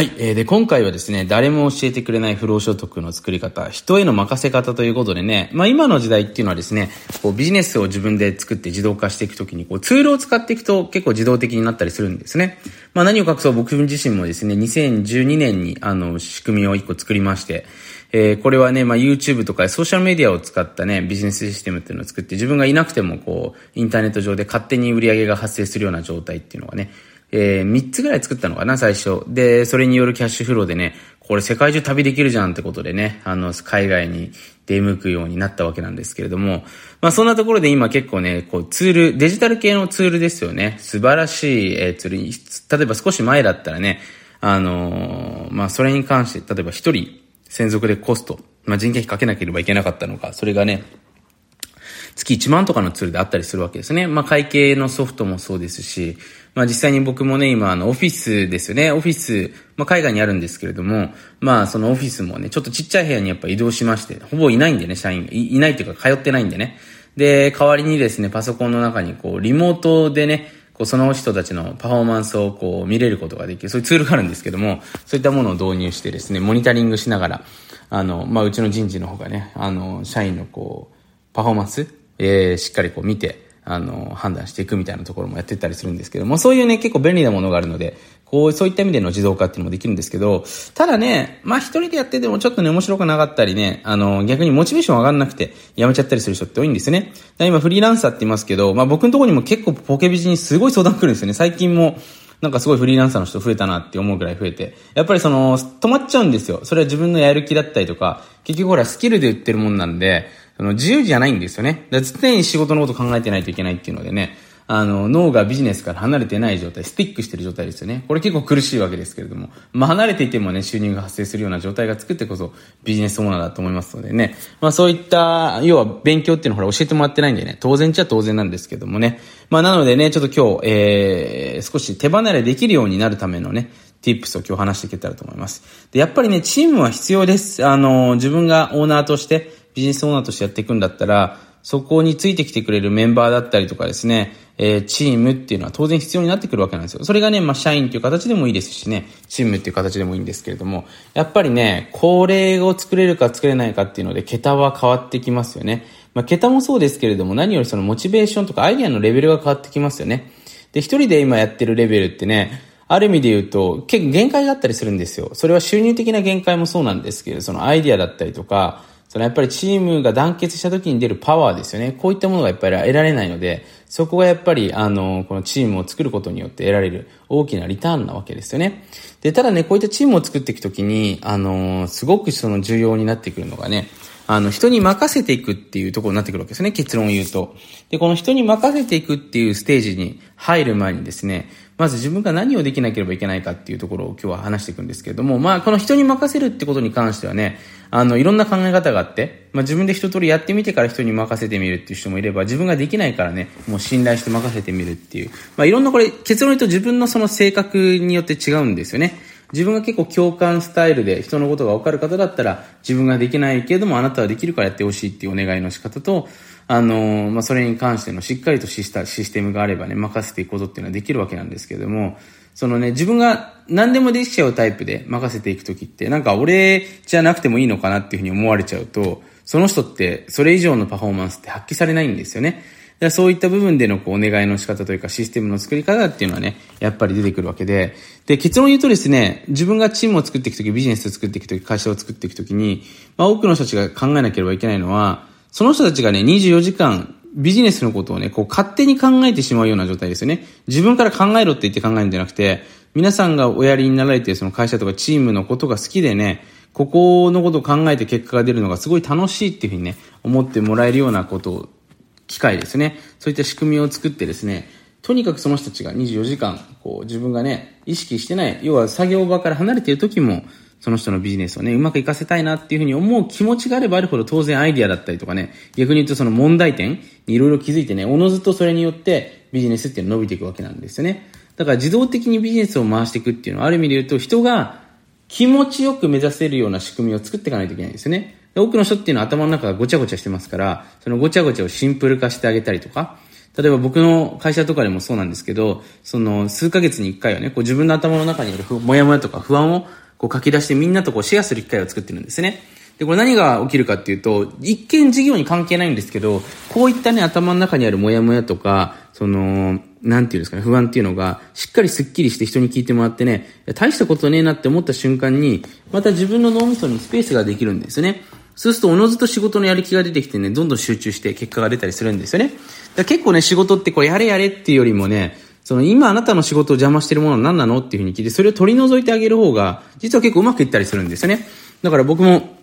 はい。えー、で、今回はですね、誰も教えてくれない不労所得の作り方、人への任せ方ということでね、まあ今の時代っていうのはですね、こうビジネスを自分で作って自動化していくときに、こうツールを使っていくと結構自動的になったりするんですね。まあ何を隠そう僕自身もですね、2012年にあの仕組みを一個作りまして、えー、これはね、まあ YouTube とかソーシャルメディアを使ったね、ビジネスシステムっていうのを作って、自分がいなくてもこう、インターネット上で勝手に売り上げが発生するような状態っていうのがね、えー、3つぐらい作ったのかな、最初。で、それによるキャッシュフローでね、これ世界中旅できるじゃんってことでね、あの、海外に出向くようになったわけなんですけれども、まあそんなところで今結構ね、こうツール、デジタル系のツールですよね。素晴らしい、えー、ツール、例えば少し前だったらね、あのー、まあそれに関して、例えば一人専属でコスト、まあ人件費かけなければいけなかったのか、それがね、月1万とかのツールであったりするわけですね。まあ会計のソフトもそうですし、まあ実際に僕もね、今あのオフィスですよね。オフィス、まあ海外にあるんですけれども、まあそのオフィスもね、ちょっとちっちゃい部屋にやっぱ移動しまして、ほぼいないんでね、社員が。いないっていうか通ってないんでね。で、代わりにですね、パソコンの中にこう、リモートでね、こうその人たちのパフォーマンスをこう見れることができる、そういうツールがあるんですけども、そういったものを導入してですね、モニタリングしながら、あの、まあ、うちの人事の方がね、あの、社員のこう、パフォーマンス、えー、しっかりこう見て、あの、判断していくみたいなところもやってたりするんですけども、そういうね、結構便利なものがあるので、こう、そういった意味での自動化っていうのもできるんですけど、ただね、まあ一人でやっててもちょっとね、面白くなかったりね、あの、逆にモチベーション上がんなくて、やめちゃったりする人って多いんですね。今フリーランサーって言いますけど、まあ僕のところにも結構ポケビジにすごい相談来るんですよね。最近も、なんかすごいフリーランサーの人増えたなって思うぐらい増えて。やっぱりその、止まっちゃうんですよ。それは自分のやる気だったりとか、結局ほらスキルで売ってるもんなんで、その自由じゃないんですよね。だ常に仕事のこと考えてないといけないっていうのでね、あの、脳がビジネスから離れてない状態、スティックしてる状態ですよね。これ結構苦しいわけですけれども、まあ離れていてもね、収入が発生するような状態が作ってこそビジネスオーナーだと思いますのでね、まあそういった、要は勉強っていうのはほら教えてもらってないんでね、当然っちゃ当然なんですけどもね。まあなのでね、ちょっと今日、えー、少し手離れできるようになるためのね、tips を今日話していけたらと思います。で、やっぱりね、チームは必要です。あの、自分がオーナーとして、ビジネスオーナーとしてやっていくんだったら、そこについてきてくれるメンバーだったりとかですね、えー、チームっていうのは当然必要になってくるわけなんですよ。それがね、まあ、社員っていう形でもいいですしね、チームっていう形でもいいんですけれども、やっぱりね、これを作れるか作れないかっていうので、桁は変わってきますよね。まあ、桁もそうですけれども、何よりそのモチベーションとかアイディアのレベルが変わってきますよね。で、一人で今やってるレベルってね、ある意味で言うと、結構限界があったりするんですよ。それは収入的な限界もそうなんですけど、そのアイディアだったりとか、そのやっぱりチームが団結した時に出るパワーですよね。こういったものがやっぱり得られないので、そこがやっぱり、あの、このチームを作ることによって得られる大きなリターンなわけですよね。で、ただね、こういったチームを作っていく時に、あの、すごくその重要になってくるのがね、あの、人に任せていくっていうところになってくるわけですね。結論を言うと。で、この人に任せていくっていうステージに入る前にですね、まず自分が何をできなければいけないかっていうところを今日は話していくんですけれども、まあ、この人に任せるってことに関してはね、あの、いろんな考え方があって、まあ、自分で一通りやってみてから人に任せてみるっていう人もいれば、自分ができないからね、もう信頼して任せてみるっていう、まあ、いろんなこれ、結論言うと自分のその性格によって違うんですよね。自分が結構共感スタイルで人のことが分かる方だったら、自分ができないけれどもあなたはできるからやってほしいっていうお願いの仕方と、あの、まあ、それに関してのしっかりとしたシステムがあればね、任せていくことっていうのはできるわけなんですけれども、そのね、自分が何でもできちゃうタイプで任せていくときって、なんか俺じゃなくてもいいのかなっていうふうに思われちゃうと、その人ってそれ以上のパフォーマンスって発揮されないんですよね。だそういった部分でのこうお願いの仕方というかシステムの作り方っていうのはね、やっぱり出てくるわけで、で、結論言うとですね、自分がチームを作っていくとき、ビジネスを作っていくとき、会社を作っていくときに、まあ多くの人たちが考えなければいけないのは、その人たちがね、24時間、ビジネスのことをね、こう勝手に考えてしまうような状態ですよね。自分から考えろって言って考えるんじゃなくて、皆さんがおやりになられているその会社とかチームのことが好きでね、ここのことを考えて結果が出るのがすごい楽しいっていうふうにね、思ってもらえるようなことを、機会ですね。そういった仕組みを作ってですね、とにかくその人たちが24時間、こう自分がね、意識してない、要は作業場から離れている時も、その人のビジネスをね、うまくいかせたいなっていうふうに思う気持ちがあればあるほど当然アイディアだったりとかね、逆に言うとその問題点にいろいろ気づいてね、おのずとそれによってビジネスっていうのは伸びていくわけなんですよね。だから自動的にビジネスを回していくっていうのはある意味で言うと人が気持ちよく目指せるような仕組みを作っていかないといけないんですよね。多くの人っていうのは頭の中がごちゃごちゃしてますから、そのごちゃごちゃをシンプル化してあげたりとか、例えば僕の会社とかでもそうなんですけど、その数ヶ月に一回はね、こう自分の頭の中にあるモヤモヤとか不安をこう書き出してみんなとこうシェアする機会を作ってるんですね。で、これ何が起きるかっていうと、一見事業に関係ないんですけど、こういったね、頭の中にあるモヤモヤとか、その、なんていうんですかね、不安っていうのが、しっかりスッキリして人に聞いてもらってね、大したことねえなって思った瞬間に、また自分の脳みそにスペースができるんですね。そうすると、おのずと仕事のやる気が出てきてね、どんどん集中して結果が出たりするんですよね。だ結構ね、仕事ってこう、やれやれっていうよりもね、その今あなたの仕事を邪魔してるものは何なのっていうふうに聞いて、それを取り除いてあげる方が、実は結構うまくいったりするんですよね。だから僕も、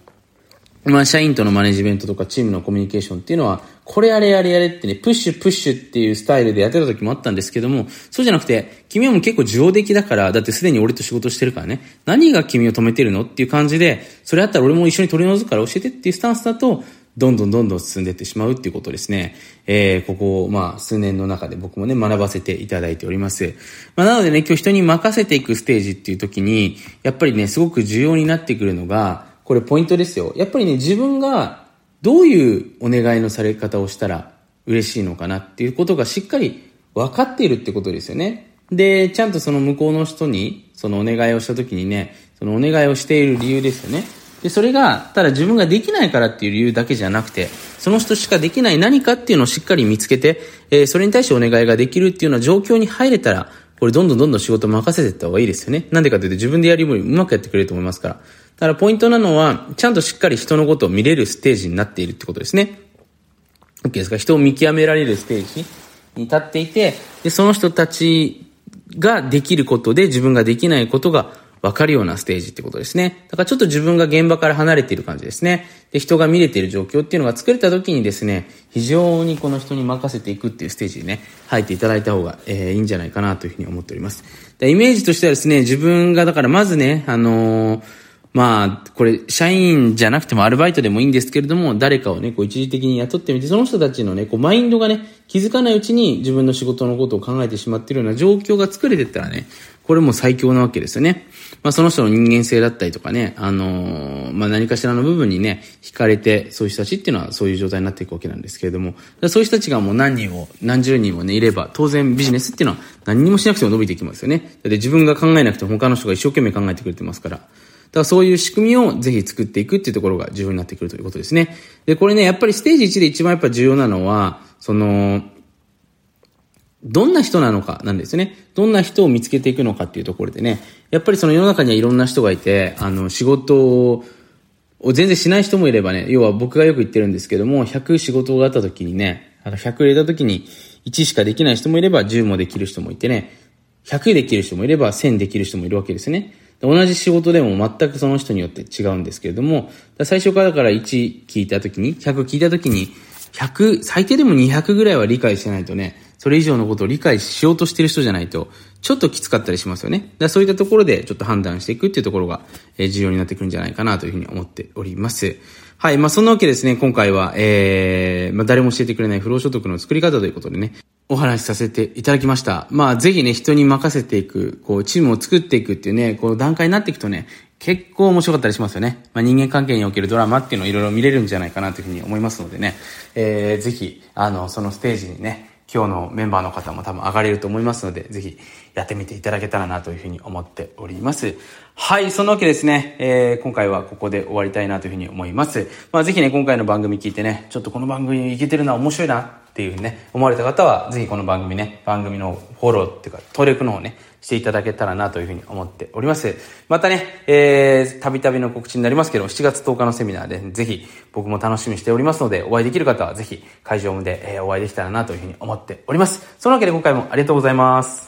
まあ、社員とのマネジメントとかチームのコミュニケーションっていうのは、これやれやれやれってね、プッシュプッシュっていうスタイルでやってた時もあったんですけども、そうじゃなくて、君はもう結構上出来だから、だってすでに俺と仕事してるからね、何が君を止めてるのっていう感じで、それあったら俺も一緒に取り除くから教えてっていうスタンスだと、どんどんどんどん進んでいってしまうっていうことですね。えー、ここ、まあ、数年の中で僕もね、学ばせていただいております。まあ、なのでね、今日人に任せていくステージっていう時に、やっぱりね、すごく重要になってくるのが、これポイントですよ。やっぱりね、自分がどういうお願いのされ方をしたら嬉しいのかなっていうことがしっかり分かっているってことですよね。で、ちゃんとその向こうの人に、そのお願いをした時にね、そのお願いをしている理由ですよね。で、それが、ただ自分ができないからっていう理由だけじゃなくて、その人しかできない何かっていうのをしっかり見つけて、えー、それに対してお願いができるっていうような状況に入れたら、これどんどんどんどん仕事任せていった方がいいですよね。なんでかというと自分でやるよりうまくやってくれると思いますから。だからポイントなのは、ちゃんとしっかり人のことを見れるステージになっているってことですね。OK ですか？人を見極められるステージに立っていて、で、その人たちができることで自分ができないことが分かるようなステージってことですね。だからちょっと自分が現場から離れている感じですね。で、人が見れている状況っていうのが作れた時にですね、非常にこの人に任せていくっていうステージにね、入っていただいた方が、えー、いいんじゃないかなというふうに思っております。でイメージとしてはですね、自分がだからまずね、あのーまあ、これ、社員じゃなくてもアルバイトでもいいんですけれども、誰かをね、こう一時的に雇ってみて、その人たちのね、こうマインドがね、気づかないうちに自分の仕事のことを考えてしまっているような状況が作れてったらね、これも最強なわけですよね。まあ、その人の人間性だったりとかね、あのー、まあ、何かしらの部分にね、惹かれて、そういう人たちっていうのはそういう状態になっていくわけなんですけれども、そういう人たちがもう何人も、何十人もね、いれば、当然ビジネスっていうのは何にもしなくても伸びていきますよね。だって自分が考えなくても他の人が一生懸命考えてくれてますから。だそういう仕組みをぜひ作っていくっていうところが重要になってくるということですね。で、これね、やっぱりステージ1で一番やっぱ重要なのは、その、どんな人なのかなんですね。どんな人を見つけていくのかっていうところでね、やっぱりその世の中にはいろんな人がいて、あの、仕事を全然しない人もいればね、要は僕がよく言ってるんですけども、100仕事があった時にね、あの100入れた時に1しかできない人もいれば10もできる人もいてね、100できる人もいれば1000できる人もいるわけですね。同じ仕事でも全くその人によって違うんですけれども、最初からだから1聞いたときに、100聞いたときに、100、最低でも200ぐらいは理解してないとね、それ以上のことを理解しようとしてる人じゃないと、ちょっときつかったりしますよね。だそういったところでちょっと判断していくっていうところが、え重要になってくるんじゃないかなというふうに思っております。はい。まあ、そんなわけですね、今回は、えー、まあ、誰も教えてくれない不労所得の作り方ということでね、お話しさせていただきました。まあ、ぜひね、人に任せていく、こう、チームを作っていくっていうね、こう、段階になっていくとね、結構面白かったりしますよね。まあ、人間関係におけるドラマっていうのをいろいろ見れるんじゃないかなというふうに思いますのでね、えー、ぜひ、あの、そのステージにね、今日のメンバーの方も多分上がれると思いますので、ぜひやってみていただけたらなというふうに思っております。はい、そのわけですね、えー、今回はここで終わりたいなというふうに思います。まあ、ぜひね、今回の番組聞いてね、ちょっとこの番組いけてるな、面白いなっていうふうにね、思われた方は、ぜひこの番組ね、番組のフォローっていうか、登録の方ね、していただけたらなというふうに思っております。またね、えー、たびたびの告知になりますけど、7月10日のセミナーで、ぜひ僕も楽しみにしておりますので、お会いできる方はぜひ会場で、えー、お会いできたらなというふうに思っております。そのわけで今回もありがとうございます。